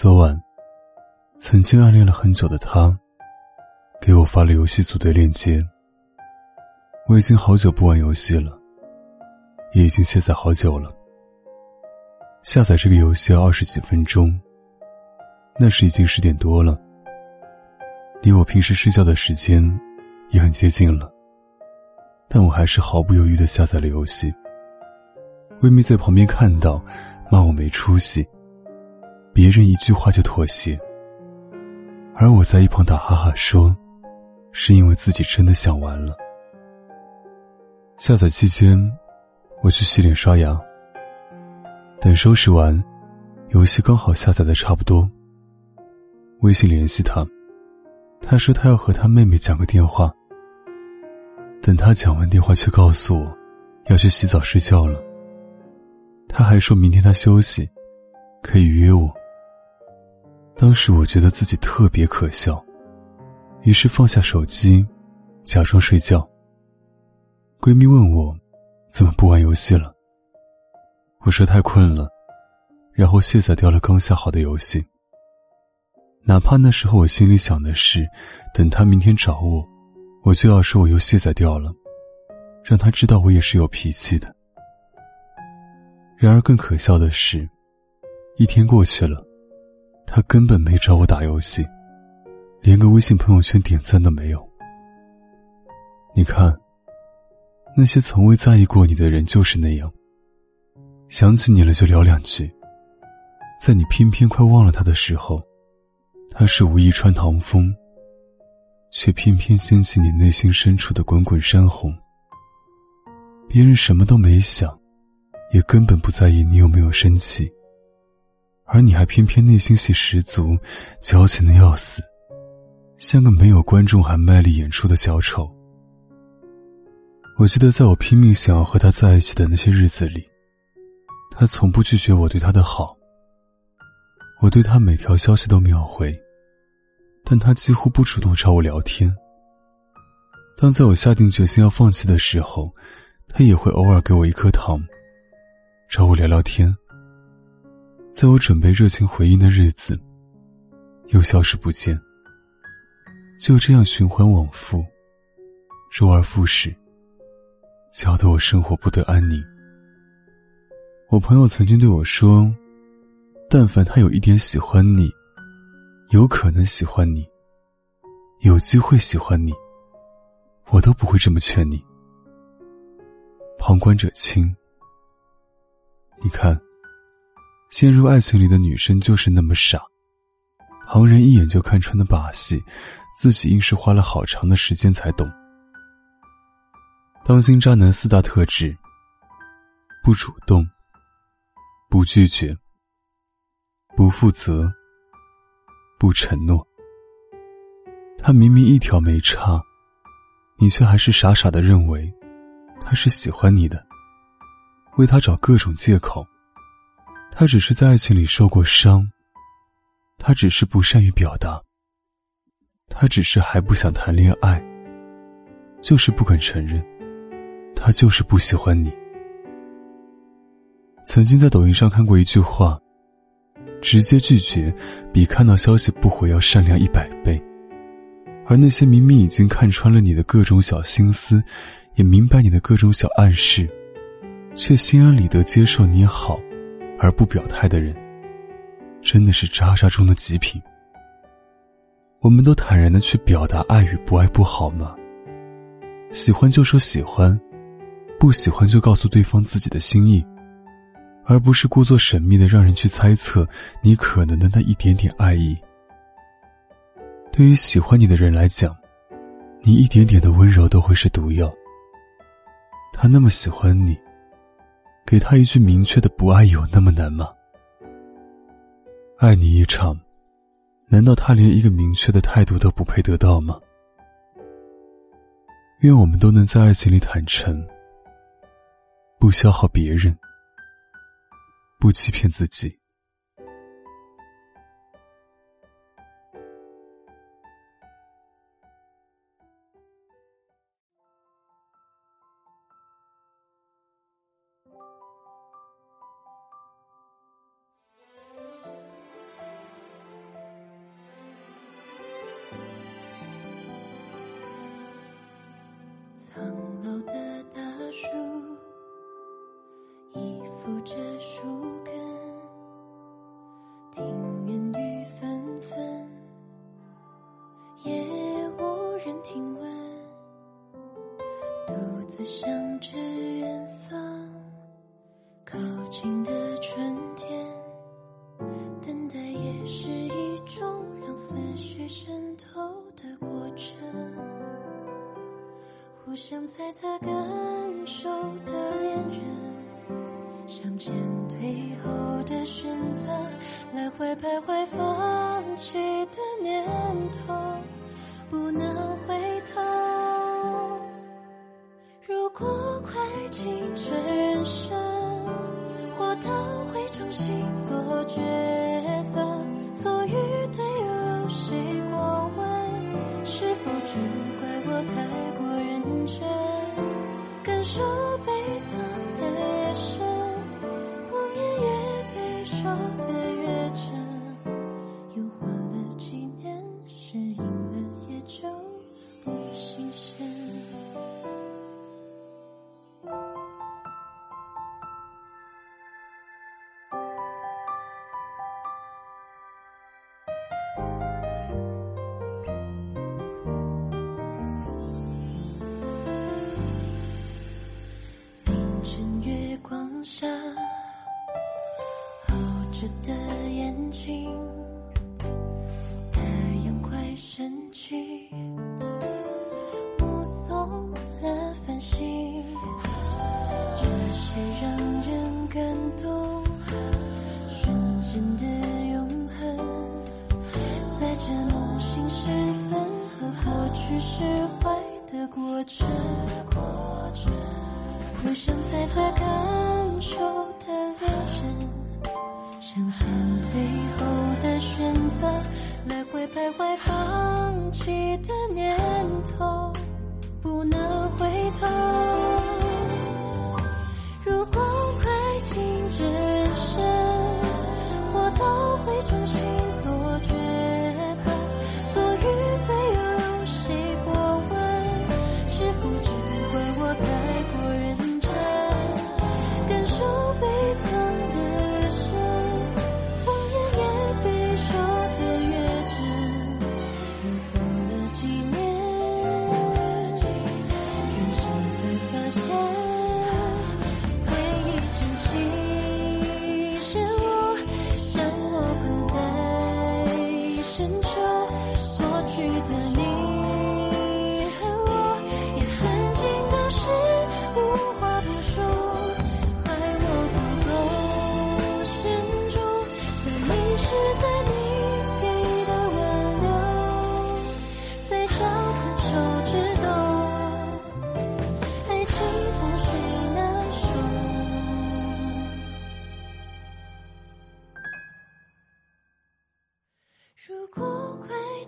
昨晚，曾经暗恋了很久的他，给我发了游戏组队链接。我已经好久不玩游戏了，也已经卸载好久了。下载这个游戏要二十几分钟，那时已经十点多了，离我平时睡觉的时间也很接近了。但我还是毫不犹豫的下载了游戏。闺蜜在旁边看到，骂我没出息。别人一句话就妥协，而我在一旁打哈哈说：“是因为自己真的想玩了。”下载期间，我去洗脸刷牙。等收拾完，游戏刚好下载的差不多。微信联系他，他说他要和他妹妹讲个电话。等他讲完电话，却告诉我要去洗澡睡觉了。他还说明天他休息，可以约我。当时我觉得自己特别可笑，于是放下手机，假装睡觉。闺蜜问我，怎么不玩游戏了？我说太困了，然后卸载掉了刚下好的游戏。哪怕那时候我心里想的是，等他明天找我，我就要说我又卸载掉了，让他知道我也是有脾气的。然而更可笑的是，一天过去了。他根本没找我打游戏，连个微信朋友圈点赞都没有。你看，那些从未在意过你的人就是那样，想起你了就聊两句，在你偏偏快忘了他的时候，他是无意穿堂风，却偏偏掀起你内心深处的滚滚山洪。别人什么都没想，也根本不在意你有没有生气。而你还偏偏内心戏十足，矫情的要死，像个没有观众还卖力演出的小丑。我记得在我拼命想要和他在一起的那些日子里，他从不拒绝我对他的好。我对他每条消息都秒回，但他几乎不主动找我聊天。当在我下定决心要放弃的时候，他也会偶尔给我一颗糖，找我聊聊天。在我准备热情回应的日子，又消失不见。就这样循环往复，周而复始，搅得我生活不得安宁。我朋友曾经对我说：“但凡他有一点喜欢你，有可能喜欢你，有机会喜欢你，我都不会这么劝你。”旁观者清，你看。陷入爱情里的女生就是那么傻，旁人一眼就看穿的把戏，自己硬是花了好长的时间才懂。当心渣男四大特质：不主动、不拒绝、不负责、不承诺。他明明一条没差，你却还是傻傻的认为他是喜欢你的，为他找各种借口。他只是在爱情里受过伤，他只是不善于表达，他只是还不想谈恋爱，就是不肯承认，他就是不喜欢你。曾经在抖音上看过一句话：直接拒绝比看到消息不回要善良一百倍，而那些明明已经看穿了你的各种小心思，也明白你的各种小暗示，却心安理得接受你好。而不表态的人，真的是渣渣中的极品。我们都坦然的去表达爱与不爱不好吗？喜欢就说喜欢，不喜欢就告诉对方自己的心意，而不是故作神秘的让人去猜测你可能的那一点点爱意。对于喜欢你的人来讲，你一点点的温柔都会是毒药。他那么喜欢你，给他一句明确的不爱有那么难吗？爱你一场，难道他连一个明确的态度都不配得到吗？愿我们都能在爱情里坦诚，不消耗别人，不欺骗自己。苍老的大树依附着树根，庭院雨纷纷，也无人听闻。独自想着远方，靠近的春互相猜测感受的恋人，向前退后的选择，来回徘徊放弃的念头，不能回头。如果快进这人生，我都会重新做决定，着的眼睛，太阳快升起，目送了繁星，这些让人感动，瞬间的永恒，在这梦醒时分和过去释怀的过程。互相猜测感受的恋人，向前退后的选择，来回徘徊放弃的念头，不能回头。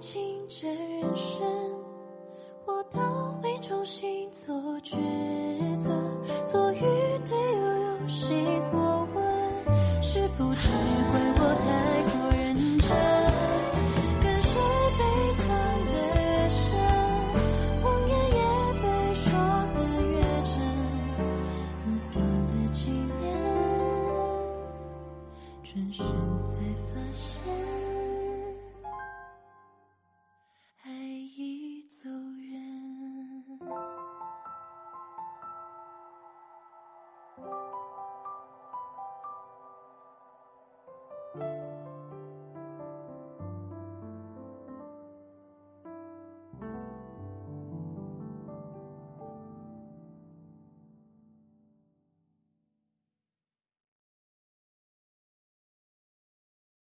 静止。